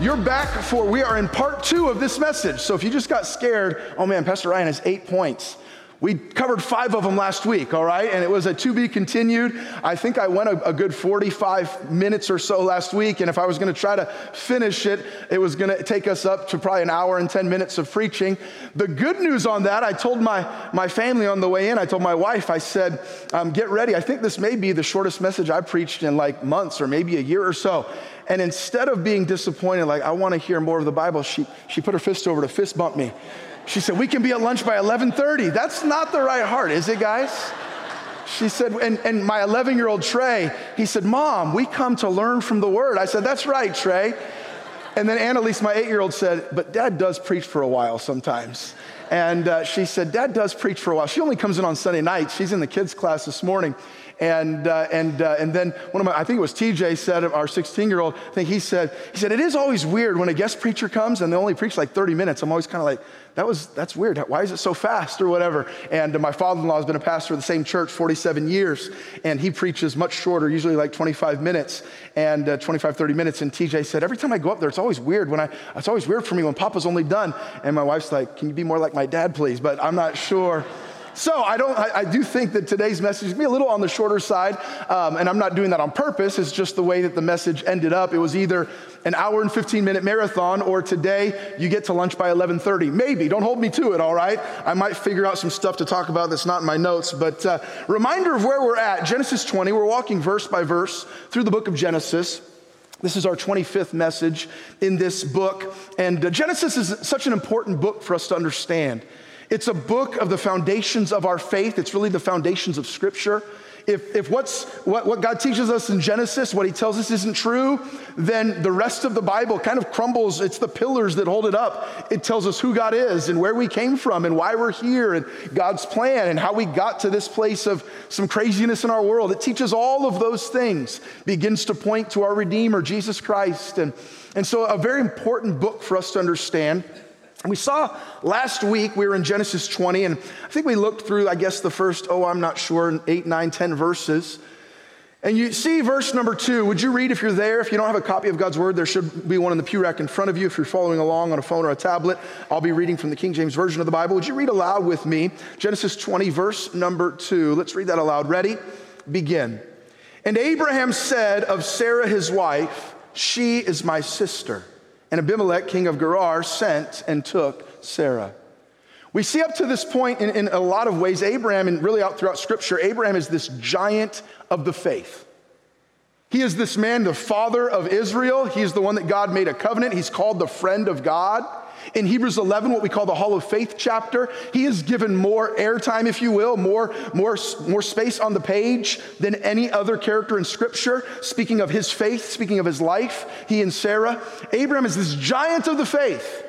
you're back for, we are in part two of this message. So if you just got scared, oh man, Pastor Ryan has eight points. We covered five of them last week, all right? And it was a to be continued. I think I went a, a good 45 minutes or so last week. And if I was going to try to finish it, it was going to take us up to probably an hour and 10 minutes of preaching. The good news on that, I told my, my family on the way in, I told my wife, I said, um, get ready. I think this may be the shortest message I preached in like months or maybe a year or so. And instead of being disappointed, like, I want to hear more of the Bible, she, she put her fist over to fist bump me. She said, we can be at lunch by 1130. That's not the right heart, is it, guys? She said, and, and my 11 year old Trey, he said, Mom, we come to learn from the word. I said, That's right, Trey. And then Annalise, my eight year old, said, But dad does preach for a while sometimes. And uh, she said, Dad does preach for a while. She only comes in on Sunday nights. She's in the kids' class this morning. And, uh, and, uh, and then one of my, I think it was TJ said, our 16 year old, I think he said, he said, it is always weird when a guest preacher comes and they only preach like 30 minutes. I'm always kind of like, that was, that's weird. Why is it so fast or whatever? And my father-in-law has been a pastor of the same church 47 years and he preaches much shorter, usually like 25 minutes and uh, 25, 30 minutes. And TJ said, every time I go up there, it's always weird when I, it's always weird for me when Papa's only done. And my wife's like, can you be more like my dad, please? But I'm not sure. So I don't. I, I, do think that today's message will be a little on the shorter side, um, and I'm not doing that on purpose. It's just the way that the message ended up. It was either an hour and 15 minute marathon, or today you get to lunch by 11:30. Maybe. Don't hold me to it. All right. I might figure out some stuff to talk about that's not in my notes. But uh, reminder of where we're at. Genesis 20. We're walking verse by verse through the book of Genesis. This is our 25th message in this book. And uh, Genesis is such an important book for us to understand. It's a book of the foundations of our faith. It's really the foundations of Scripture. If, if what's, what, what God teaches us in Genesis, what He tells us isn't true, then the rest of the Bible kind of crumbles. It's the pillars that hold it up. It tells us who God is and where we came from and why we're here and God's plan and how we got to this place of some craziness in our world. It teaches all of those things, begins to point to our Redeemer, Jesus Christ. And, and so, a very important book for us to understand. We saw last week, we were in Genesis 20, and I think we looked through, I guess, the first, oh, I'm not sure, eight, nine, ten verses. And you see verse number two. Would you read if you're there? If you don't have a copy of God's word, there should be one in the pew rack in front of you. If you're following along on a phone or a tablet, I'll be reading from the King James Version of the Bible. Would you read aloud with me? Genesis 20, verse number two. Let's read that aloud. Ready? Begin. And Abraham said of Sarah, his wife, She is my sister. And Abimelech, king of Gerar, sent and took Sarah. We see up to this point in, in, a lot of ways, Abraham, and really out throughout scripture, Abraham is this giant of the faith. He is this man, the father of Israel. He's the one that God made a covenant. He's called the friend of God. In Hebrews 11, what we call the Hall of Faith chapter, he is given more airtime, if you will, more, more, more space on the page than any other character in Scripture. Speaking of his faith, speaking of his life, he and Sarah. Abraham is this giant of the faith.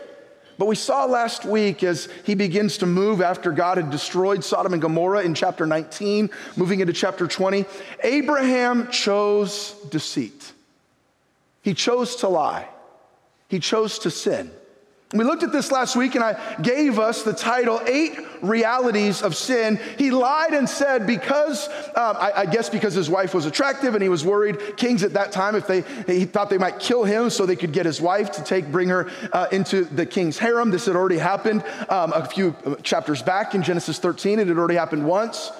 But we saw last week as he begins to move after God had destroyed Sodom and Gomorrah in chapter 19, moving into chapter 20, Abraham chose deceit. He chose to lie. He chose to sin. We looked at this last week and I gave us the title, Eight Realities of Sin. He lied and said, because, um, I, I, guess because his wife was attractive and he was worried, kings at that time, if they, he thought they might kill him so they could get his wife to take, bring her uh, into the king's harem. This had already happened um, a few chapters back in Genesis 13. It had already happened once.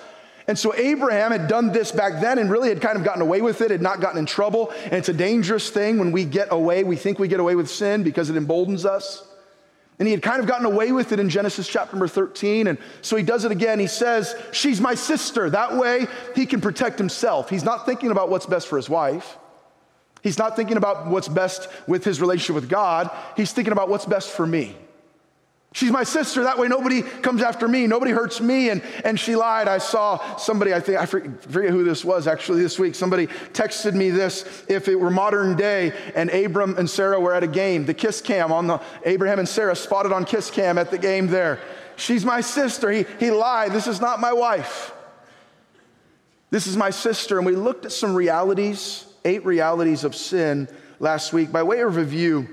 And so Abraham had done this back then and really had kind of gotten away with it, had not gotten in trouble. And it's a dangerous thing when we get away. We think we get away with sin because it emboldens us. And he had kind of gotten away with it in Genesis chapter number 13. And so he does it again. He says, She's my sister. That way he can protect himself. He's not thinking about what's best for his wife. He's not thinking about what's best with his relationship with God. He's thinking about what's best for me. She's my sister. That way nobody comes after me. Nobody hurts me. And, and she lied. I saw somebody, I think, I forget who this was actually this week. Somebody texted me this. If it were modern day and Abram and Sarah were at a game, the kiss cam on the Abraham and Sarah spotted on kiss cam at the game there. She's my sister. He, he lied. This is not my wife. This is my sister. And we looked at some realities, eight realities of sin last week. By way of review,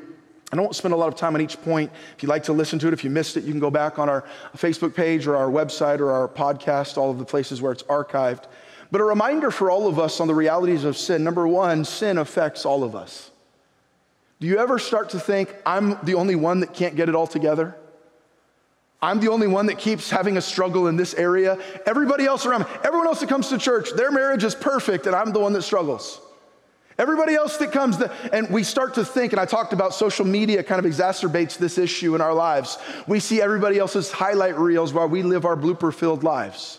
I don't spend a lot of time on each point. If you'd like to listen to it, if you missed it, you can go back on our Facebook page or our website or our podcast, all of the places where it's archived. But a reminder for all of us on the realities of sin. Number one, sin affects all of us. Do you ever start to think, I'm the only one that can't get it all together? I'm the only one that keeps having a struggle in this area. Everybody else around me, everyone else that comes to church, their marriage is perfect, and I'm the one that struggles. Everybody else that comes, the, and we start to think, and I talked about social media kind of exacerbates this issue in our lives. We see everybody else's highlight reels while we live our blooper filled lives.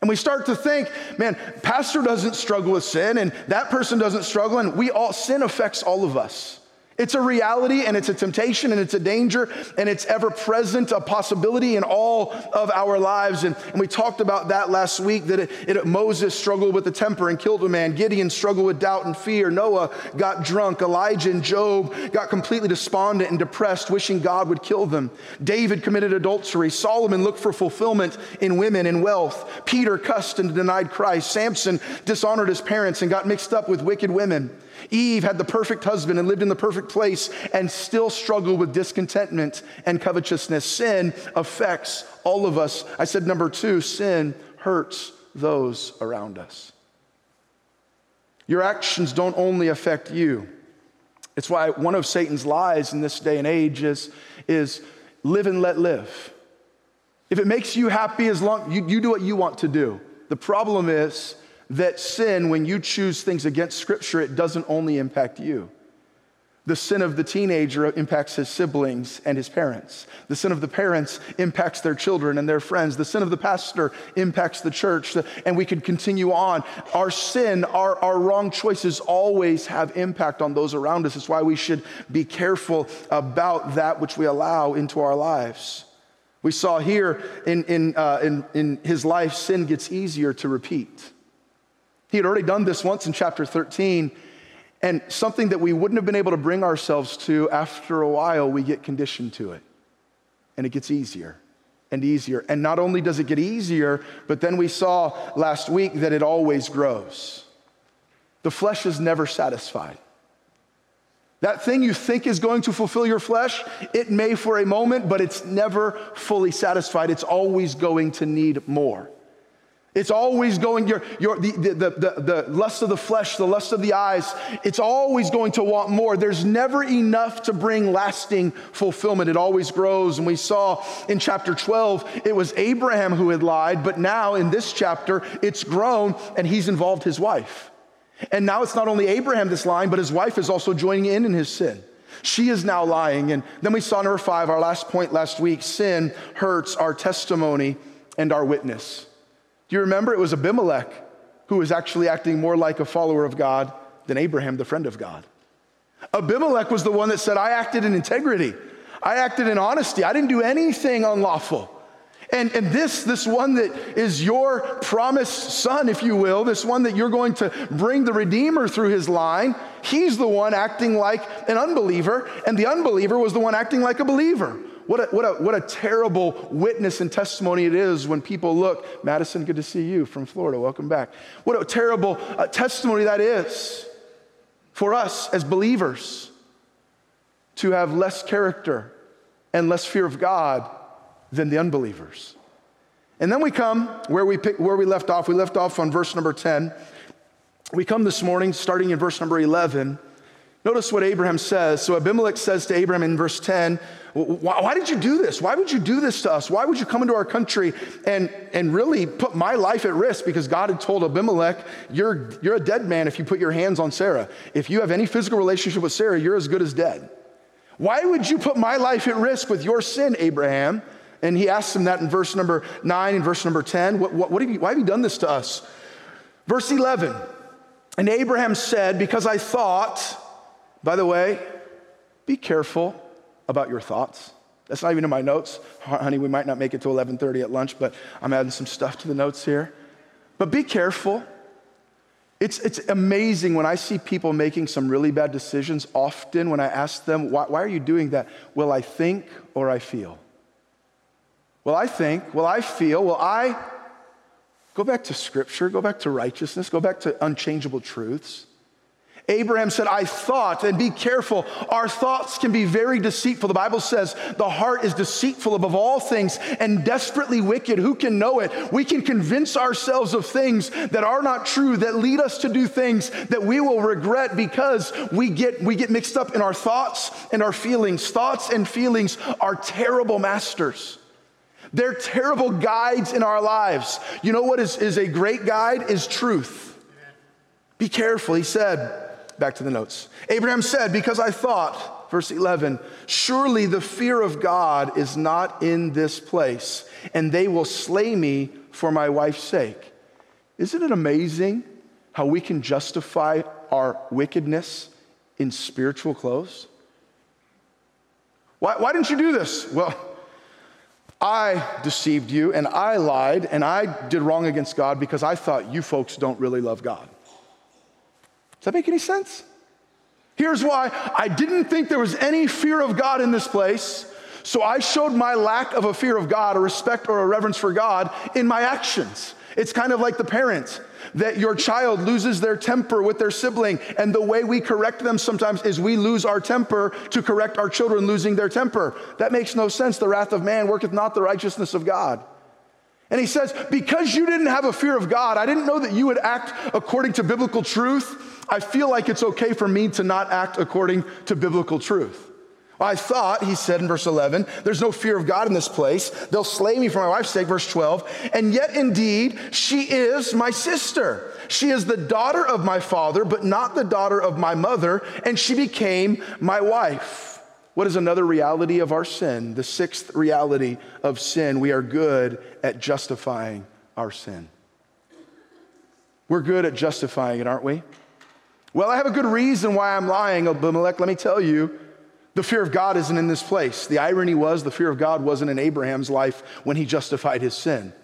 And we start to think, man, pastor doesn't struggle with sin, and that person doesn't struggle, and we all, sin affects all of us. It's a reality and it's a temptation and it's a danger and it's ever present, a possibility in all of our lives. And, and we talked about that last week that it, it, Moses struggled with the temper and killed a man. Gideon struggled with doubt and fear. Noah got drunk. Elijah and Job got completely despondent and depressed, wishing God would kill them. David committed adultery. Solomon looked for fulfillment in women and wealth. Peter cussed and denied Christ. Samson dishonored his parents and got mixed up with wicked women. Eve had the perfect husband and lived in the perfect place and still struggled with discontentment and covetousness. Sin affects all of us. I said, number two, sin hurts those around us. Your actions don't only affect you. It's why one of Satan's lies in this day and age is, is live and let live. If it makes you happy as long you, you do what you want to do. The problem is that sin, when you choose things against Scripture, it doesn't only impact you. The sin of the teenager impacts his siblings and his parents. The sin of the parents impacts their children and their friends. The sin of the pastor impacts the church. And we could continue on. Our sin, our, our wrong choices always have impact on those around us. It's why we should be careful about that which we allow into our lives. We saw here in, in, uh, in, in his life, sin gets easier to repeat. He had already done this once in chapter 13, and something that we wouldn't have been able to bring ourselves to after a while, we get conditioned to it. And it gets easier and easier. And not only does it get easier, but then we saw last week that it always grows. The flesh is never satisfied. That thing you think is going to fulfill your flesh, it may for a moment, but it's never fully satisfied. It's always going to need more. It's always going, your, your, the, the, the, the lust of the flesh, the lust of the eyes, it's always going to want more. There's never enough to bring lasting fulfillment. It always grows. And we saw in chapter 12, it was Abraham who had lied, but now in this chapter, it's grown and he's involved his wife. And now it's not only Abraham that's lying, but his wife is also joining in in his sin. She is now lying. And then we saw number five, our last point last week sin hurts our testimony and our witness. Do you remember? It was Abimelech who was actually acting more like a follower of God than Abraham, the friend of God. Abimelech was the one that said, I acted in integrity. I acted in honesty. I didn't do anything unlawful. And, and this, this one that is your promised son, if you will, this one that you're going to bring the Redeemer through his line, he's the one acting like an unbeliever, and the unbeliever was the one acting like a believer. What a, what, a, what a terrible witness and testimony it is when people look. Madison, good to see you from Florida. Welcome back. What a terrible uh, testimony that is for us as believers to have less character and less fear of God than the unbelievers. And then we come where we, pick, where we left off. We left off on verse number 10. We come this morning, starting in verse number 11. Notice what Abraham says. So Abimelech says to Abraham in verse 10, why, why, did you do this? Why would you do this to us? Why would you come into our country and, and really put my life at risk? Because God had told Abimelech, you're, you're a dead man if you put your hands on Sarah. If you have any physical relationship with Sarah, you're as good as dead. Why would you put my life at risk with your sin, Abraham? And he asks him that in verse number 9 and verse number 10. What, what, what have you, why have you done this to us? Verse 11. And Abraham said, Because I thought, by the way, be careful about your thoughts. That's not even in my notes. Honey, we might not make it to 11:30 at lunch, but I'm adding some stuff to the notes here. But be careful. It's, it's amazing when I see people making some really bad decisions. Often, when I ask them, why, why are you doing that? Will I think or I feel? Will I think? Will I feel? Will I go back to scripture? Go back to righteousness? Go back to unchangeable truths? Abraham said, I thought, and be careful, our thoughts can be very deceitful. The Bible says the heart is deceitful above all things and desperately wicked. Who can know it? We can convince ourselves of things that are not true, that lead us to do things that we will regret because we get, we get mixed up in our thoughts and our feelings. Thoughts and feelings are terrible masters. They're terrible guides in our lives. You know what is, is a great guide? Is truth. Be careful, he said back to the notes. Abraham said, Because I thought, verse 11, surely the fear of God is not in this place, and they will slay me for my wife's sake. Isn't it amazing how we can justify our wickedness in spiritual clothes? Why, why didn't you do this? Well, I deceived you and I lied and I did wrong against God because I thought you folks don't really love God. That make any sense? Here's why I didn't think there was any fear of God in this place. So I showed my lack of a fear of God, a respect or a reverence for God in my actions. It's kind of like the parent that your child loses their temper with their sibling, and the way we correct them sometimes is we lose our temper to correct our children losing their temper. That makes no sense. The wrath of man worketh not the righteousness of God. And he says, Because you didn't have a fear of God, I didn't know that you would act according to biblical truth. I feel like it's okay for me to not act according to biblical truth. I thought, he said in verse 11, there's no fear of God in this place. They'll slay me for my wife's sake, verse 12. And yet, indeed, she is my sister. She is the daughter of my father, but not the daughter of my mother, and she became my wife. What is another reality of our sin? The sixth reality of sin. We are good at justifying our sin. We're good at justifying it, aren't we? Well, I have a good reason why I'm lying, Abimelech. Let me tell you, the fear of God isn't in this place. The irony was the fear of God wasn't in Abraham's life when he justified his sin.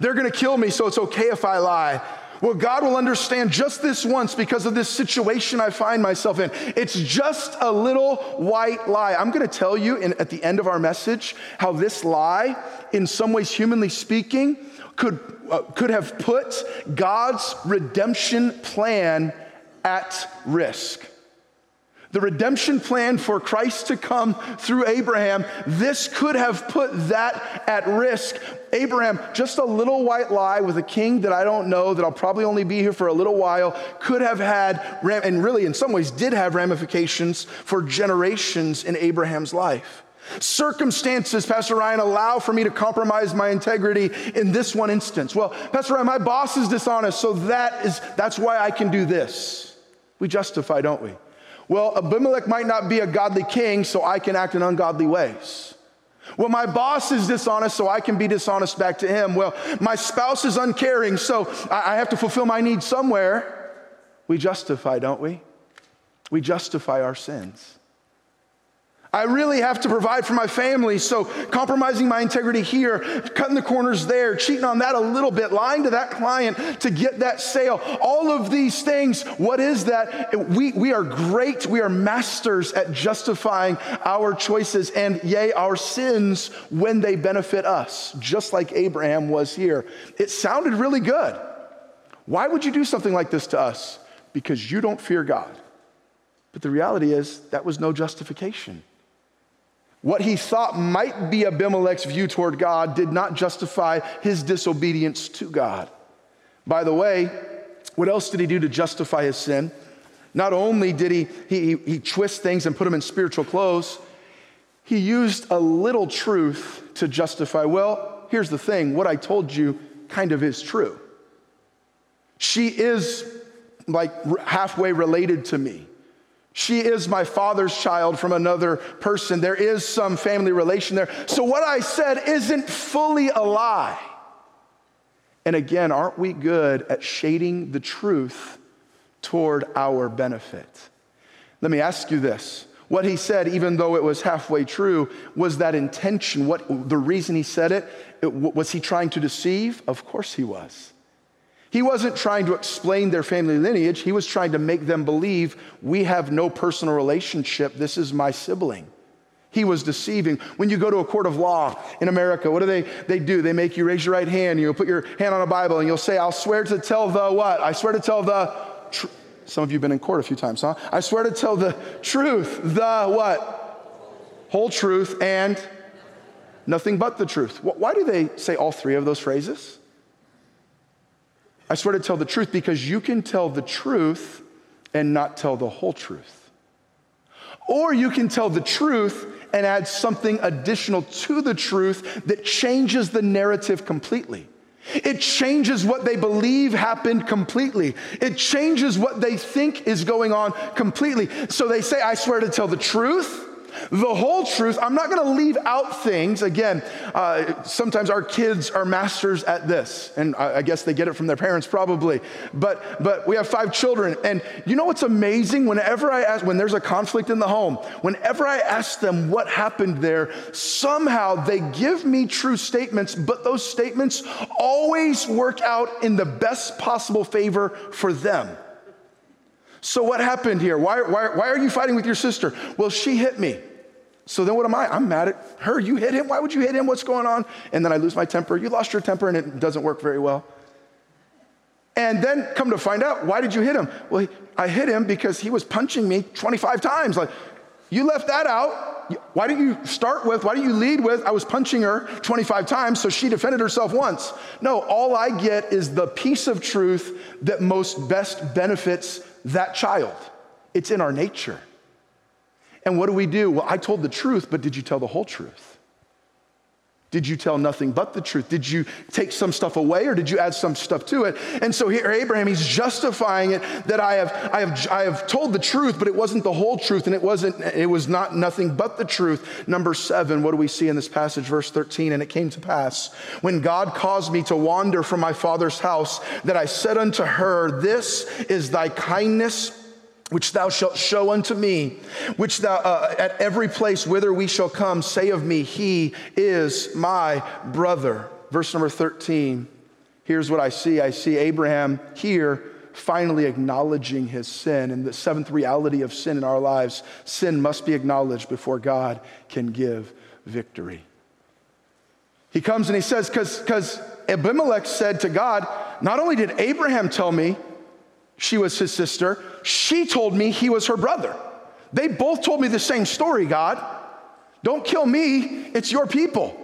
They're gonna kill me, so it's okay if I lie. Well, God will understand just this once because of this situation I find myself in. It's just a little white lie. I'm going to tell you in, at the end of our message how this lie, in some ways, humanly speaking, could, uh, could have put God's redemption plan at risk. The redemption plan for Christ to come through Abraham, this could have put that at risk. Abraham, just a little white lie with a king that I don't know, that I'll probably only be here for a little while, could have had, and really in some ways did have ramifications for generations in Abraham's life. Circumstances, Pastor Ryan, allow for me to compromise my integrity in this one instance. Well, Pastor Ryan, my boss is dishonest, so that is that's why I can do this. We justify, don't we? Well, Abimelech might not be a godly king, so I can act in ungodly ways. Well, my boss is dishonest, so I can be dishonest back to him. Well, my spouse is uncaring, so I have to fulfill my needs somewhere. We justify, don't we? We justify our sins. I really have to provide for my family. So, compromising my integrity here, cutting the corners there, cheating on that a little bit, lying to that client to get that sale. All of these things, what is that? We, we are great. We are masters at justifying our choices and, yea, our sins when they benefit us, just like Abraham was here. It sounded really good. Why would you do something like this to us? Because you don't fear God. But the reality is, that was no justification. What he thought might be Abimelech's view toward God did not justify his disobedience to God. By the way, what else did he do to justify his sin? Not only did he, he, he twist things and put them in spiritual clothes, he used a little truth to justify, well, here's the thing what I told you kind of is true. She is like halfway related to me. She is my father's child from another person. There is some family relation there. So, what I said isn't fully a lie. And again, aren't we good at shading the truth toward our benefit? Let me ask you this What he said, even though it was halfway true, was that intention. What the reason he said it, it was he trying to deceive? Of course he was. He wasn't trying to explain their family lineage. He was trying to make them believe we have no personal relationship. This is my sibling. He was deceiving. When you go to a court of law in America, what do they, they do? They make you raise your right hand. You'll put your hand on a Bible and you'll say, I'll swear to tell the what? I swear to tell the truth. Some of you have been in court a few times, huh? I swear to tell the truth, the what? Whole truth and nothing but the truth. Why do they say all three of those phrases? I swear to tell the truth because you can tell the truth and not tell the whole truth. Or you can tell the truth and add something additional to the truth that changes the narrative completely. It changes what they believe happened completely. It changes what they think is going on completely. So they say, I swear to tell the truth the whole truth. I'm not going to leave out things. Again, uh, sometimes our kids are masters at this, and I, I, guess they get it from their parents probably. But but we have five children, and you know what's amazing? Whenever I ask, when there's a conflict in the home, whenever I ask them what happened there, somehow they give me true statements, but those statements always work out in the best possible favor for them. So, what happened here? Why, why, why are you fighting with your sister? Well, she hit me. So then what am I? I'm mad at her. You hit him. Why would you hit him? What's going on? And then I lose my temper. You lost your temper and it doesn't work very well. And then come to find out, why did you hit him? Well, I hit him because he was punching me 25 times. Like, you left that out. Why didn't you start with, why didn't you lead with, I was punching her 25 times, so she defended herself once? No, all I get is the piece of truth that most best benefits that child. It's in our nature. And what do we do? Well, I told the truth, but did you tell the whole truth? Did you tell nothing but the truth? Did you take some stuff away or did you add some stuff to it? And so here, Abraham, he's justifying it that I have, I have, I have told the truth, but it wasn't the whole truth and it wasn't, it was not nothing but the truth. Number seven, what do we see in this passage? Verse 13, and it came to pass when God caused me to wander from my father's house that I said unto her, This is thy kindness which thou shalt show unto me, which thou uh, at every place whither we shall come, say of me, He is my brother. Verse number 13. Here's what I see I see Abraham here finally acknowledging his sin and the seventh reality of sin in our lives. Sin must be acknowledged before God can give victory. He comes and he says, because Abimelech said to God, Not only did Abraham tell me she was his sister. She told me he was her brother. They both told me the same story, God. Don't kill me, it's your people.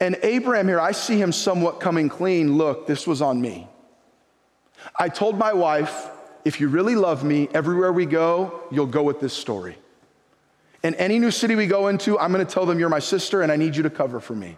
And Abraham here, I see him somewhat coming clean. Look, this was on me. I told my wife, if you really love me, everywhere we go, you'll go with this story. In any new city we go into, I'm gonna tell them you're my sister and I need you to cover for me.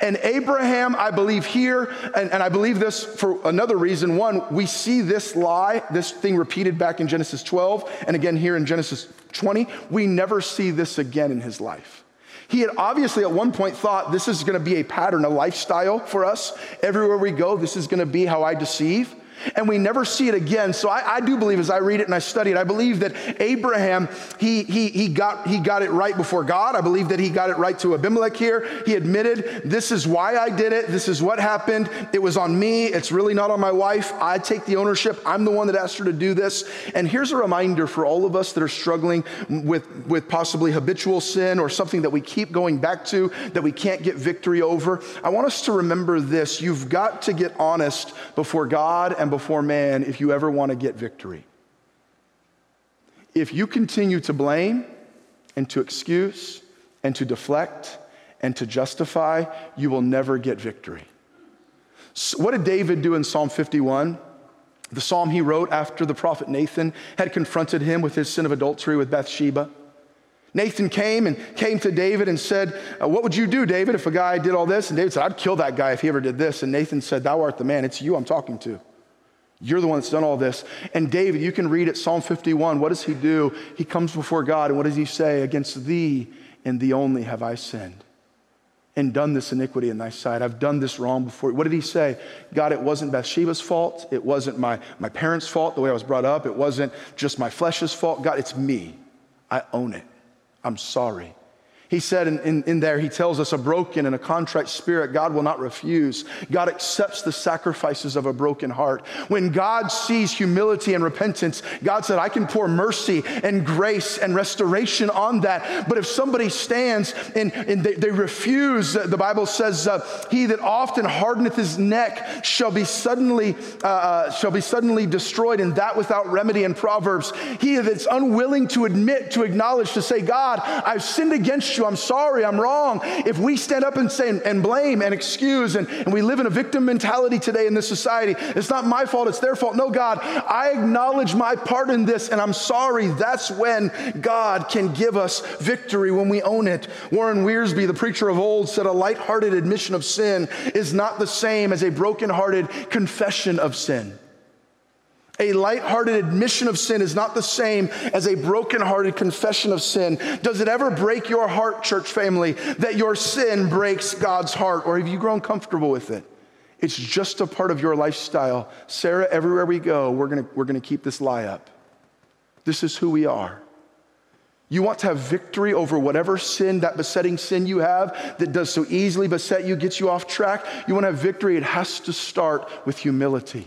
And Abraham, I believe here, and, and, I believe this for another reason. One, we see this lie, this thing repeated back in Genesis 12, and again here in Genesis 20. We never see this again in his life. He had obviously at one point thought this is going to be a pattern, a lifestyle for us. Everywhere we go, this is going to be how I deceive and we never see it again. So I, I, do believe, as I read it and I study it, I believe that Abraham, he, he, he, got, he got it right before God. I believe that he got it right to Abimelech here. He admitted, This is why I did it. This is what happened. It was on me. It's really not on my wife. I take the ownership. I'm the one that asked her to do this. And here's a reminder for all of us that are struggling with, with possibly habitual sin or something that we keep going back to that we can't get victory over. I want us to remember this. You've got to get honest before God and before man if you ever want to get victory. If you continue to blame and to excuse and to deflect and to justify, you will never get victory. So what did David do in Psalm 51? The psalm he wrote after the prophet Nathan had confronted him with his sin of adultery with Bathsheba. Nathan came and came to David and said, uh, What would you do, David, if a guy did all this? And David said, I'd kill that guy if he ever did this. And Nathan said, Thou art the man. It's you I'm talking to. You're the one that's done all this. And David, you can read it, Psalm 51. What does he do? He comes before God, and what does he say? Against thee and thee only have I sinned and done this iniquity in thy sight. I've done this wrong before. What did he say? God, it wasn't Bathsheba's fault. It wasn't my, my parents' fault, the way I was brought up. It wasn't just my flesh's fault. God, it's me. I own it. I'm sorry. He said in, in, in, there, he tells us a broken and a contrite spirit God will not refuse. God accepts the sacrifices of a broken heart. When God sees humility and repentance, God said, I can pour mercy and grace and restoration on that. But if somebody stands and, and they, they, refuse, the Bible says, uh, He that often hardeneth his neck shall be suddenly uh, uh, shall be suddenly destroyed, and that without remedy in Proverbs. He that's unwilling to admit, to acknowledge, to say, God, I've sinned against you. I'm sorry, I'm wrong. If we stand up and say and blame and excuse, and, and we live in a victim mentality today in this society, it's not my fault, it's their fault. No, God, I acknowledge my part in this and I'm sorry. That's when God can give us victory when we own it. Warren Wiersbe, the preacher of old, said a light-hearted admission of sin is not the same as a broken-hearted confession of sin. A light-hearted admission of sin is not the same as a broken-hearted confession of sin. Does it ever break your heart, church family, that your sin breaks God's heart? Or have you grown comfortable with it? It's just a part of your lifestyle. Sarah, everywhere we go, we're gonna, we're gonna keep this lie up. This is who we are. You want to have victory over whatever sin, that besetting sin you have that does so easily beset you, gets you off track. You want to have victory, it has to start with humility.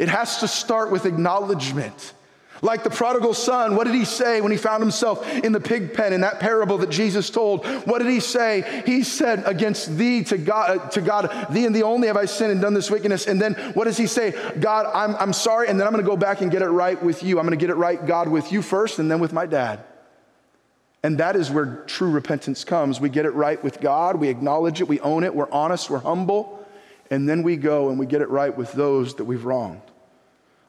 It has to start with acknowledgement. Like the prodigal son, what did he say when he found himself in the pig pen in that parable that Jesus told? What did he say? He said, Against thee, to God, uh, to God, thee and thee only have I sinned and done this wickedness. And then what does he say? God, I'm, I'm sorry, and then I'm gonna go back and get it right with you. I'm gonna get it right, God, with you first, and then with my dad. And that is where true repentance comes. We get it right with God, we acknowledge it, we own it, we're honest, we're humble, and then we go and we get it right with those that we've wronged.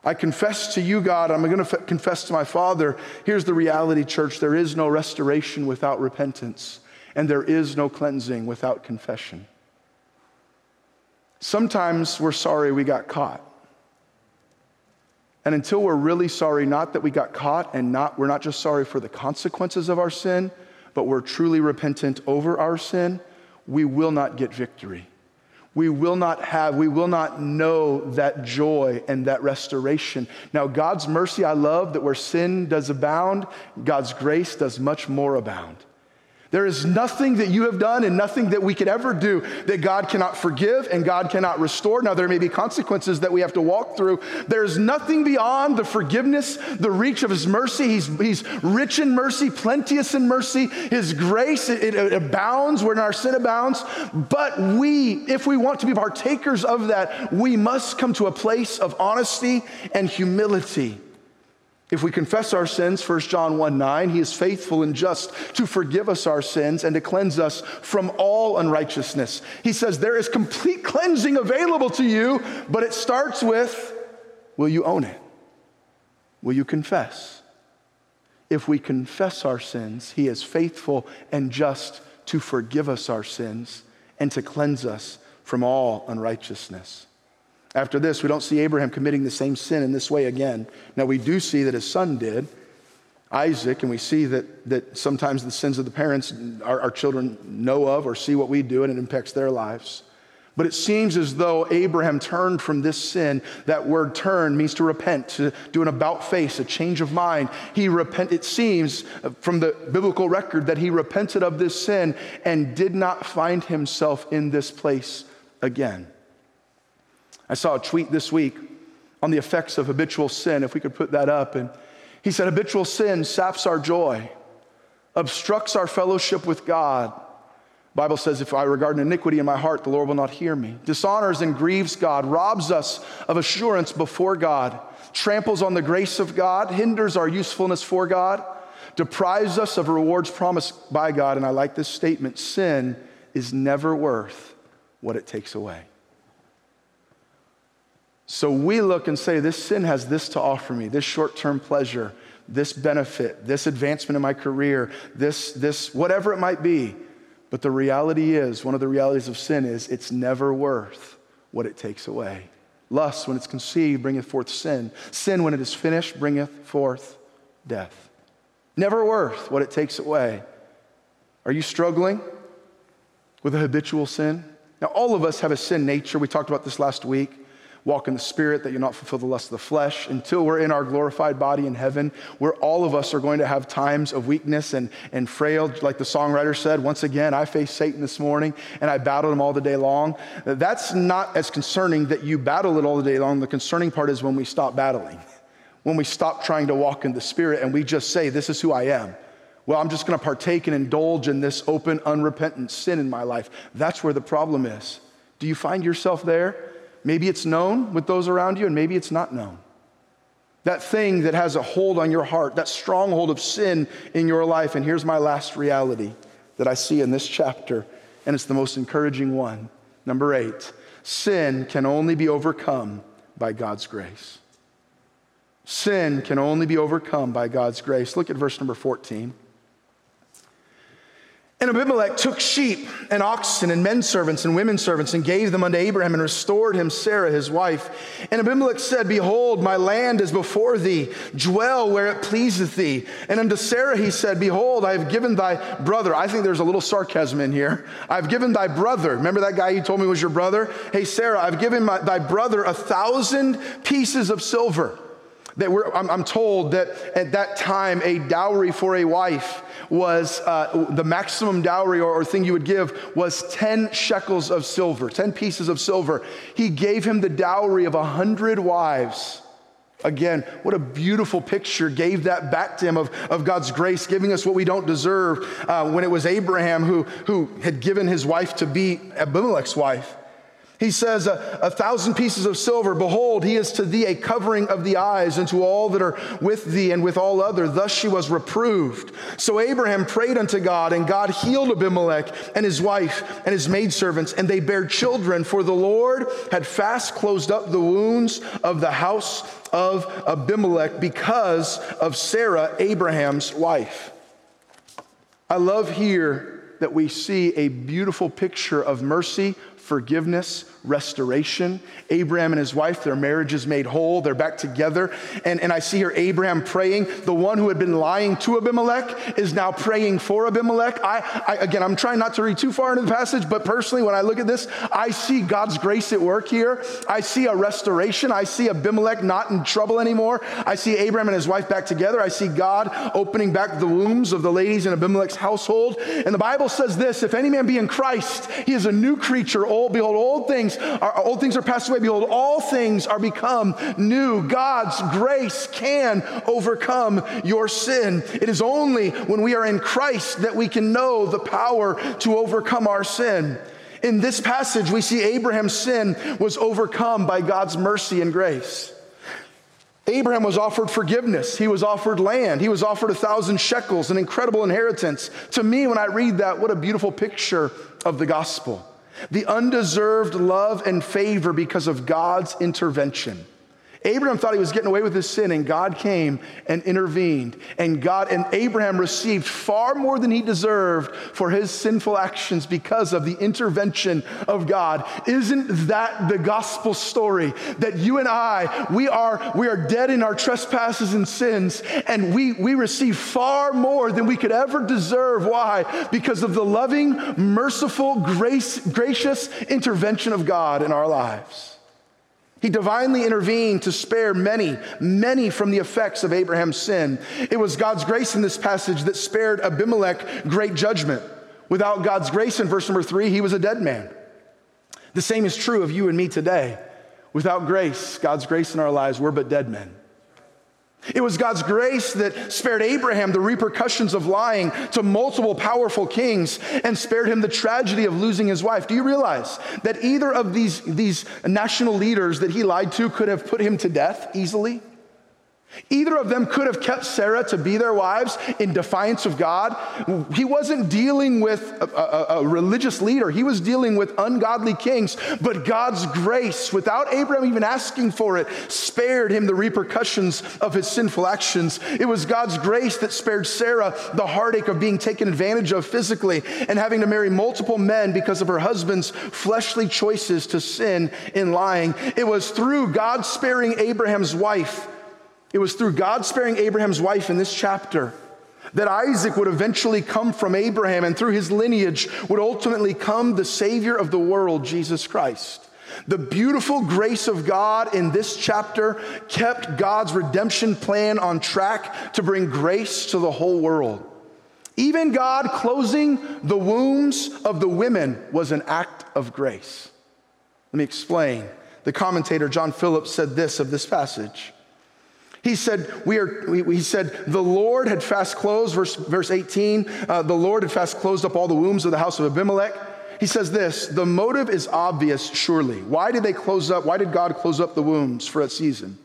I confess to you, God, I'm going to f- confess to my Father. Here's the reality, church there is no restoration without repentance, and there is no cleansing without confession. Sometimes we're sorry we got caught. And until we're really sorry, not that we got caught, and not, we're not just sorry for the consequences of our sin, but we're truly repentant over our sin, we will not get victory we will not have, we will not know that joy and that restoration. Now, God's mercy, I love that where sin does abound, God's grace does much more abound. There is nothing that you have done and nothing that we could ever do that God cannot forgive and God cannot restore. Now, there may be consequences that we have to walk through. There's nothing beyond the forgiveness, the reach of His mercy. He's, he's rich in mercy, plenteous in mercy. His grace, it, it abounds when our sin abounds. But we, if we want to be partakers of that, we must come to a place of honesty and humility. If we confess our sins, 1 John 1 9, he is faithful and just to forgive us our sins and to cleanse us from all unrighteousness. He says there is complete cleansing available to you, but it starts with will you own it? Will you confess? If we confess our sins, he is faithful and just to forgive us our sins and to cleanse us from all unrighteousness. After this, we don't see Abraham committing the same sin in this way again. Now, we do see that his son did, Isaac, and we see that, that sometimes the sins of the parents our, our children know of or see what we do, and it impacts their lives. But it seems as though Abraham turned from this sin. That word turn means to repent, to do an about face, a change of mind. He repent, it seems from the biblical record that he repented of this sin and did not find himself in this place again. I saw a tweet this week on the effects of habitual sin, if we could put that up. And he said, Habitual sin saps our joy, obstructs our fellowship with God. Bible says, if I regard iniquity in my heart, the Lord will not hear me. Dishonors and grieves God, robs us of assurance before God, tramples on the grace of God, hinders our usefulness for God, deprives us of rewards promised by God. And I like this statement sin is never worth what it takes away. So we look and say, this sin has this to offer me this short term pleasure, this benefit, this advancement in my career, this, this, whatever it might be. But the reality is, one of the realities of sin is it's never worth what it takes away. Lust, when it's conceived, bringeth forth sin. Sin, when it is finished, bringeth forth death. Never worth what it takes away. Are you struggling with a habitual sin? Now, all of us have a sin nature. We talked about this last week. Walk in the spirit, that you'll not fulfill the lust of the flesh. Until we're in our glorified body in heaven, where all of us are going to have times of weakness and, and frail, like the songwriter said, once again, I faced Satan this morning and I battled him all the day long. That's not as concerning that you battle it all the day long. The concerning part is when we stop battling, when we stop trying to walk in the spirit and we just say, This is who I am. Well, I'm just going to partake and indulge in this open, unrepentant sin in my life. That's where the problem is. Do you find yourself there? Maybe it's known with those around you, and maybe it's not known. That thing that has a hold on your heart, that stronghold of sin in your life. And here's my last reality that I see in this chapter, and it's the most encouraging one. Number eight sin can only be overcome by God's grace. Sin can only be overcome by God's grace. Look at verse number 14. And Abimelech took sheep and oxen and men servants and women servants and gave them unto Abraham and restored him Sarah his wife. And Abimelech said, Behold, my land is before thee. Dwell where it pleaseth thee. And unto Sarah he said, Behold, I have given thy brother. I think there's a little sarcasm in here. I've given thy brother. Remember that guy you told me was your brother? Hey, Sarah, I've given my, thy brother a thousand pieces of silver. That I'm, I'm told that at that time, a dowry for a wife was uh, the maximum dowry or, or thing you would give was 10 shekels of silver, 10 pieces of silver. He gave him the dowry of a 100 wives. Again, what a beautiful picture gave that back to him of, of God's grace, giving us what we don't deserve. Uh, when it was Abraham who, who had given his wife to be Abimelech's wife. He says, a, a, thousand pieces of silver, behold, he is to thee a covering of the eyes, and to all that are with thee and with all other. Thus she was reproved. So Abraham prayed unto God, and God healed Abimelech and his wife and his maidservants, and they bare children, for the Lord had fast closed up the wounds of the house of Abimelech because of Sarah, Abraham's wife. I love here that we see a beautiful picture of mercy, forgiveness, restoration. Abraham and his wife, their marriage is made whole. They're back together. And, and I see here Abraham praying. The one who had been lying to Abimelech is now praying for Abimelech. I, I, again, I'm trying not to read too far into the passage, but personally, when I look at this, I see God's grace at work here. I see a restoration. I see Abimelech not in trouble anymore. I see Abraham and his wife back together. I see God opening back the wombs of the ladies in Abimelech's household. And the Bible says this if any man be in Christ, he is a new creature. Old, behold, old things things are, old things are passed away. Behold, all things are become new. God's grace can overcome your sin. It is only when we are in Christ that we can know the power to overcome our sin. In this passage, we see Abraham's sin was overcome by God's mercy and grace. Abraham was offered forgiveness. He was offered land. He was offered a thousand shekels, an incredible inheritance. To me, when I read that, what a beautiful picture of the gospel the undeserved love and favor because of God's intervention. Abraham thought he was getting away with his sin, and God came and intervened. And God and Abraham received far more than he deserved for his sinful actions because of the intervention of God. Isn't that the gospel story? That you and I, we are, we are dead in our trespasses and sins, and we, we receive far more than we could ever deserve. Why? Because of the loving, merciful, grace, gracious intervention of God in our lives. He divinely intervened to spare many, many from the effects of Abraham's sin. It was God's grace in this passage that spared Abimelech great judgment. Without God's grace, in verse number three, he was a dead man. The same is true of you and me today. Without grace, God's grace in our lives, we're but dead men. It was God's grace that spared Abraham the repercussions of lying to multiple powerful kings and spared him the tragedy of losing his wife. Do you realize that either of these, these national leaders that he lied to could have put him to death easily? Either of them could have kept Sarah to be their wives in defiance of God. He wasn't dealing with a, a, a, religious leader, he was dealing with ungodly kings. But God's grace, without Abraham even asking for it, spared him the repercussions of his sinful actions. It was God's grace that spared Sarah the heartache of being taken advantage of physically and having to marry multiple men because of her husband's fleshly choices to sin in lying. It was through God sparing Abraham's wife it was through God sparing Abraham's wife in this chapter that Isaac would eventually come from Abraham, and through his lineage would ultimately come the Savior of the world, Jesus Christ. The beautiful grace of God in this chapter kept God's redemption plan on track to bring grace to the whole world. Even God closing the wombs of the women was an act of grace. Let me explain. The commentator John Phillips said this of this passage. He said, we are, he said, the Lord had fast closed, verse, verse 18, uh, the Lord had fast closed up all the wombs of the house of Abimelech. He says this the motive is obvious, surely. Why did they close up? Why did God close up the wombs for a season?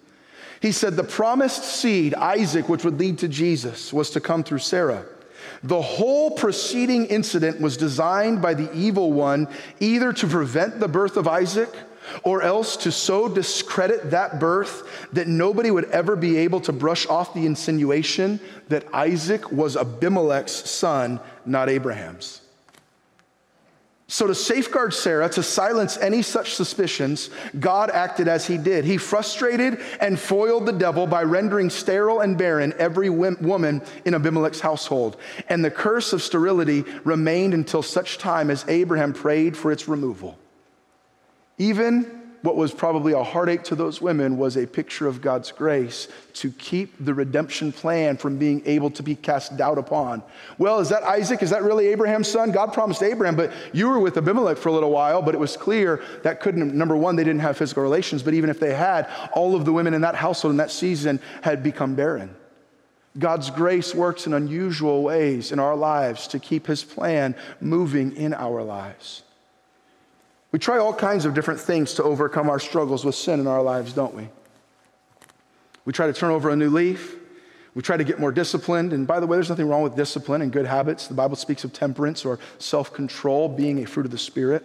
He said the promised seed, Isaac, which would lead to Jesus, was to come through Sarah. The whole preceding incident was designed by the evil one either to prevent the birth of Isaac or else to so discredit that birth that nobody would ever be able to brush off the insinuation that Isaac was Abimelech's son, not Abraham's. So, to safeguard Sarah, to silence any such suspicions, God acted as he did. He frustrated and foiled the devil by rendering sterile and barren every woman in Abimelech's household. And the curse of sterility remained until such time as Abraham prayed for its removal. Even what was probably a heartache to those women was a picture of God's grace to keep the redemption plan from being able to be cast doubt upon. Well, is that Isaac? Is that really Abraham's son? God promised Abraham, but you were with Abimelech for a little while, but it was clear that couldn't, number one, they didn't have physical relations, but even if they had, all of the women in that household in that season had become barren. God's grace works in unusual ways in our lives to keep his plan moving in our lives. We try all kinds of different things to overcome our struggles with sin in our lives, don't we? We try to turn over a new leaf. We try to get more disciplined. And by the way, there's nothing wrong with discipline and good habits. The Bible speaks of temperance or self control being a fruit of the Spirit.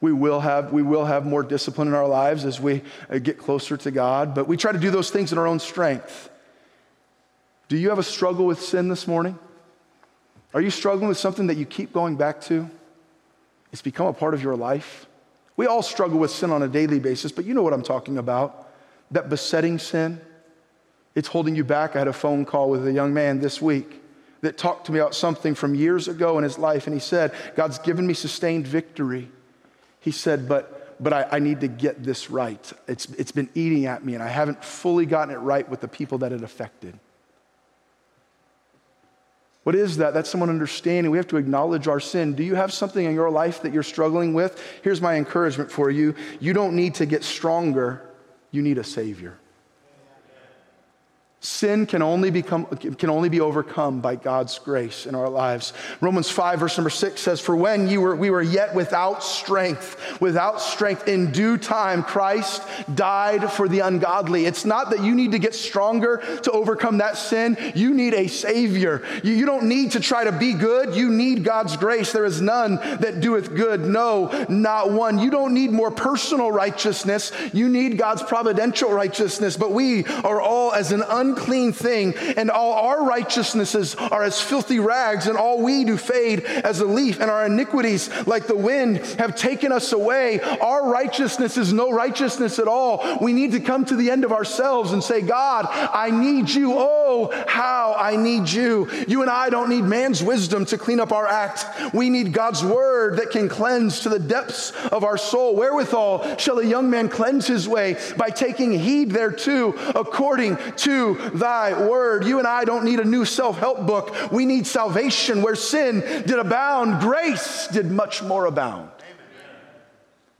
We will, have, we will have more discipline in our lives as we uh, get closer to God, but we try to do those things in our own strength. Do you have a struggle with sin this morning? Are you struggling with something that you keep going back to? It's become a part of your life. We all struggle with sin on a daily basis, but you know what I'm talking about. That besetting sin, it's holding you back. I had a phone call with a young man this week that talked to me about something from years ago in his life, and he said, God's given me sustained victory. He said, but, but I, I need to get this right. It's, it's been eating at me, and I haven't fully gotten it right with the people that it affected. What is that? That's someone understanding. We have to acknowledge our sin. Do you have something in your life that you're struggling with? Here's my encouragement for you you don't need to get stronger, you need a Savior. Sin can only, become, can only be overcome by God's grace in our lives. Romans 5, verse number 6 says, For when you were, we were yet without strength, without strength, in due time, Christ died for the ungodly. It's not that you need to get stronger to overcome that sin. You need a Savior. You, you don't need to try to be good. You need God's grace. There is none that doeth good. No, not one. You don't need more personal righteousness. You need God's providential righteousness. But we are all as an un unclean thing, and all our righteousnesses are as filthy rags, and all we do fade as a leaf, and our iniquities, like the wind, have taken us away. Our righteousness is no righteousness at all. We need to come to the end of ourselves and say, God, I need you. Oh, how I need you. You and I don't need man's wisdom to clean up our act. We need God's word that can cleanse to the depths of our soul. Wherewithal shall a young man cleanse his way? By taking heed thereto, according to thy word. You and I don't need a new self help book. We need salvation. Where sin did abound, grace did much more abound.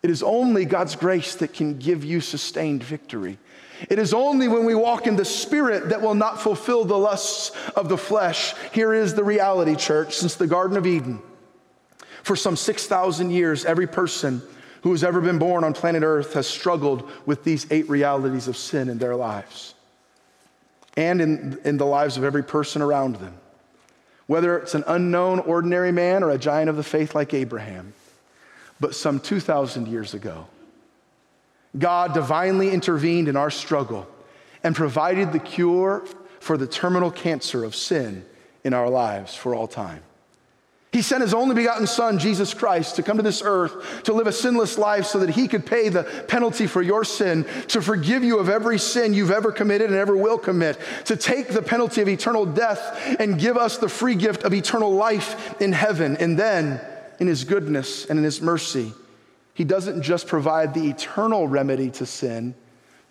It is only God's grace that can give you sustained victory. It is only when we walk in the Spirit that will not fulfill the lusts of the flesh. Here is the reality, church. Since the Garden of Eden, for some 6,000 years, every person who has ever been born on planet Earth has struggled with these eight realities of sin in their lives and in, in the lives of every person around them. Whether it's an unknown, ordinary man or a giant of the faith like Abraham. But some 2,000 years ago, God divinely intervened in our struggle and provided the cure for the terminal cancer of sin in our lives for all time. He sent his only begotten Son, Jesus Christ, to come to this earth to live a sinless life so that he could pay the penalty for your sin, to forgive you of every sin you've ever committed and ever will commit, to take the penalty of eternal death and give us the free gift of eternal life in heaven. And then, in his goodness and in his mercy, He doesn't just provide the eternal remedy to sin,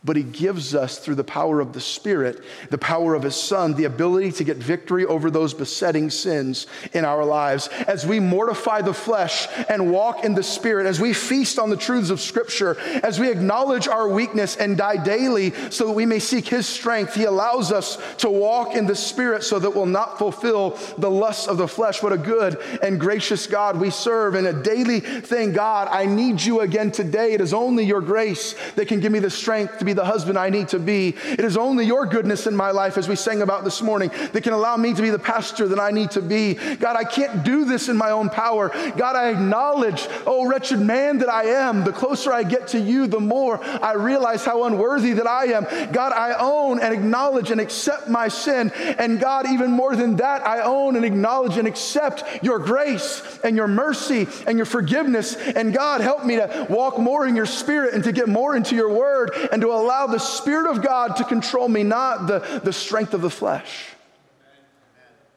but he gives us through the power of the Spirit, the power of his Son, the ability to get victory over those besetting sins in our lives. As we mortify the flesh and walk in the Spirit, as we feast on the truths of Scripture, as we acknowledge our weakness and die daily so that we may seek his strength, he allows us to walk in the Spirit so that we'll not fulfill the lusts of the flesh. What a good and gracious God we serve. And a daily thing, God, I need you again today. It is only your grace that can give me the strength to be the husband I need to be. It is only your goodness in my life, as we sang about this morning, that can allow me to be the pastor that I need to be. God, I can't do this in my own power. God, I acknowledge, oh, wretched man that I am. The closer I get to you, the more I realize how unworthy that I am. God, I own and acknowledge and accept my sin. And God, even more than that, I own and acknowledge and accept your grace and your mercy and your forgiveness. And God, help me to walk more in your spirit and to get more into your word and to allow allow the Spirit of God to control me, not the, the strength of the flesh.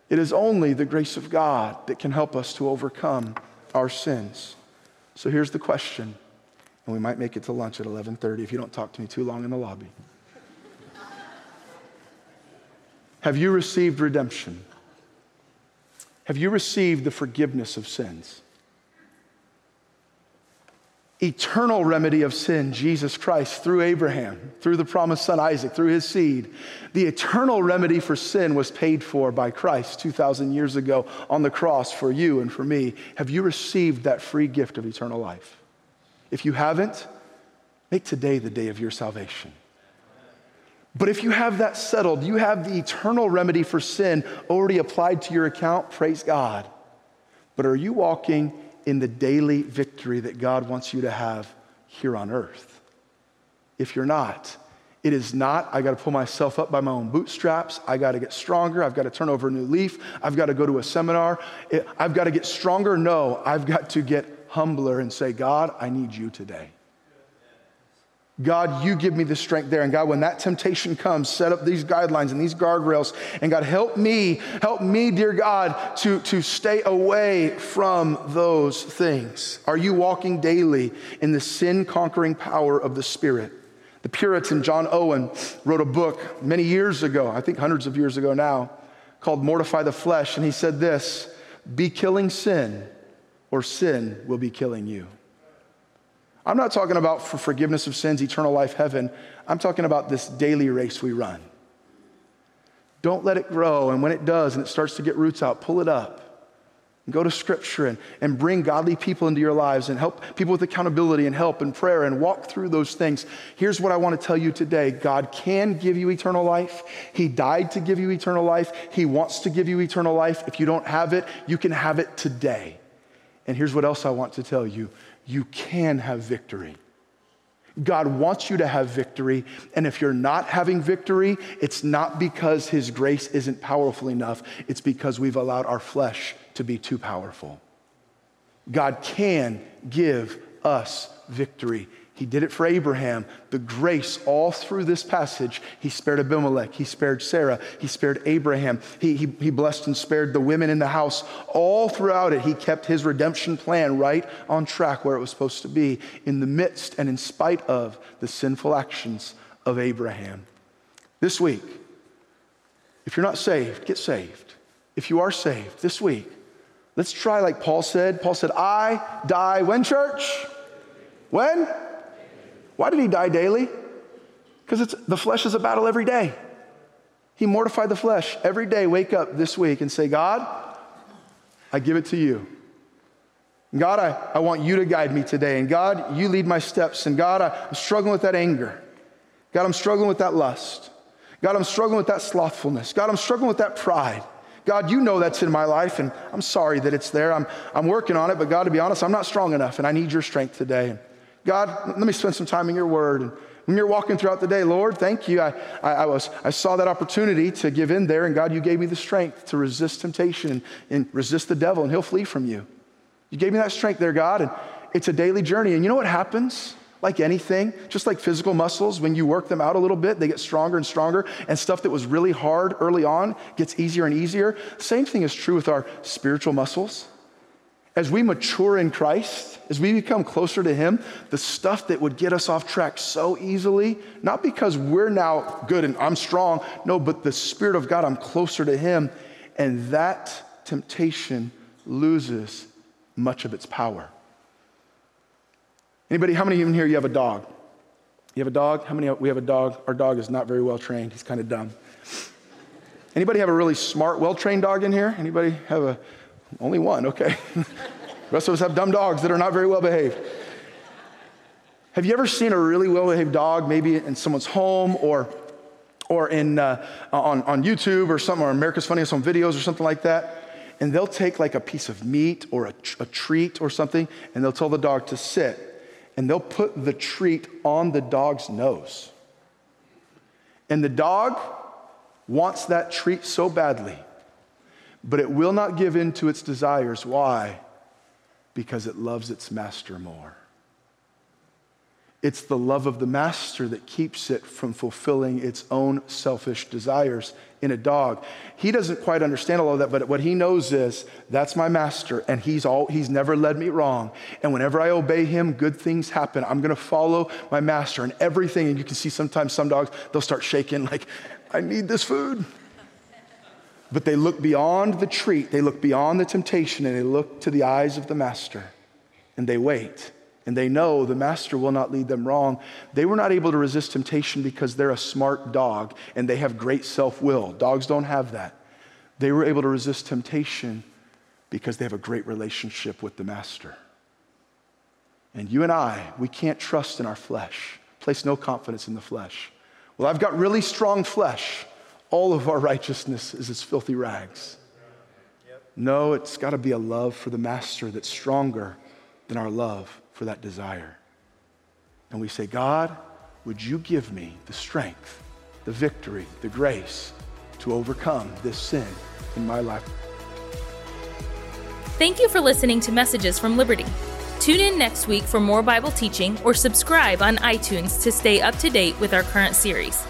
It is only the grace of God that can help us to overcome our sins. So here's the question, and we might make it to lunch at 11:30 if you don't talk to me too long in the lobby. Have you received redemption? Have you received the forgiveness of sins? Eternal remedy of sin, Jesus Christ, through Abraham, through the promised son Isaac, through his seed. The eternal remedy for sin was paid for by Christ 2,000 years ago on the cross for you and for me. Have you received that free gift of eternal life? If you haven't, make today the day of your salvation. But if you have that settled, you have the eternal remedy for sin already applied to your account, praise God. But are you walking in the daily victory that God wants you to have here on earth. If you're not, it is not, I got to pull myself up by my own bootstraps. I got to get stronger. I've got to turn over a new leaf. I've got to go to a seminar. I've got to get stronger. No, I've got to get humbler and say, God, I need you today. God, you give me the strength there. And God, when that temptation comes, set up these guidelines and these guardrails. And God, help me, help me, dear God, to, to stay away from those things. Are you walking daily in the sin conquering power of the Spirit? The Puritan John Owen wrote a book many years ago, I think hundreds of years ago now, called Mortify the Flesh. And he said this Be killing sin, or sin will be killing you. I'm not talking about for forgiveness of sins, eternal life, heaven. I'm talking about this daily race we run. Don't let it grow. And when it does and it starts to get roots out, pull it up. And go to scripture and, and bring godly people into your lives and help people with accountability and help and prayer and walk through those things. Here's what I want to tell you today God can give you eternal life. He died to give you eternal life. He wants to give you eternal life. If you don't have it, you can have it today. And here's what else I want to tell you you can have victory. God wants you to have victory. And if you're not having victory, it's not because His grace isn't powerful enough, it's because we've allowed our flesh to be too powerful. God can give us victory. He did it for Abraham. The grace all through this passage, he spared Abimelech, he spared Sarah, he spared Abraham, he, he, he blessed and spared the women in the house. All throughout it, he kept his redemption plan right on track where it was supposed to be, in the midst and in spite of the sinful actions of Abraham. This week, if you're not saved, get saved. If you are saved this week, let's try like Paul said. Paul said, I die when, church? When? Why did he die daily? Because the flesh is a battle every day. He mortified the flesh every day. Wake up this week and say, God, I give it to you. God, I, I want you to guide me today. And God, you lead my steps. And God, I, I'm struggling with that anger. God, I'm struggling with that lust. God, I'm struggling with that slothfulness. God, I'm struggling with that pride. God, you know that's in my life, and I'm sorry that it's there. I'm, I'm working on it, but God, to be honest, I'm not strong enough, and I need your strength today. God, let me spend some time in your word. And when you're walking throughout the day, Lord, thank you. I, I, I, was, I saw that opportunity to give in there, and God, you gave me the strength to resist temptation and, and resist the devil, and he'll flee from you. You gave me that strength there, God, and it's a daily journey. And you know what happens? Like anything, just like physical muscles, when you work them out a little bit, they get stronger and stronger, and stuff that was really hard early on gets easier and easier. Same thing is true with our spiritual muscles. As we mature in Christ, as we become closer to Him, the stuff that would get us off track so easily, not because we're now good and I'm strong, no, but the Spirit of God, I'm closer to Him, and that temptation loses much of its power. Anybody, how many of you in here you have a dog? You have a dog? How many? We have a dog. Our dog is not very well trained. He's kind of dumb. Anybody have a really smart, well trained dog in here? Anybody have a, only one, okay. the rest of us have dumb dogs that are not very well behaved. Have you ever seen a really well behaved dog, maybe in someone's home or, or in, uh, on, on YouTube or something, or America's Funniest Home Videos or something like that? And they'll take like a piece of meat or a, a treat or something, and they'll tell the dog to sit and they'll put the treat on the dog's nose. And the dog wants that treat so badly, but it will not give in to its desires. Why? Because it loves its master more. It's the love of the master that keeps it from fulfilling its own selfish desires in a dog. He doesn't quite understand all of that, but what he knows is that's my master, and he's, all, he's never led me wrong. And whenever I obey him, good things happen. I'm gonna follow my master and everything. And you can see sometimes some dogs, they'll start shaking, like, I need this food. But they look beyond the treat, they look beyond the temptation, and they look to the eyes of the master, and they wait and they know the master will not lead them wrong. They were not able to resist temptation because they're a smart dog and they have great self will. Dogs don't have that. They were able to resist temptation because they have a great relationship with the master. And you and I, we can't trust in our flesh, place no confidence in the flesh. Well, I've got really strong flesh. All of our righteousness is as filthy rags. No, it's got to be a love for the master that's stronger than our love for that desire. And we say, God, would you give me the strength, the victory, the grace to overcome this sin in my life? Thank you for listening to Messages from Liberty. Tune in next week for more Bible teaching or subscribe on iTunes to stay up to date with our current series.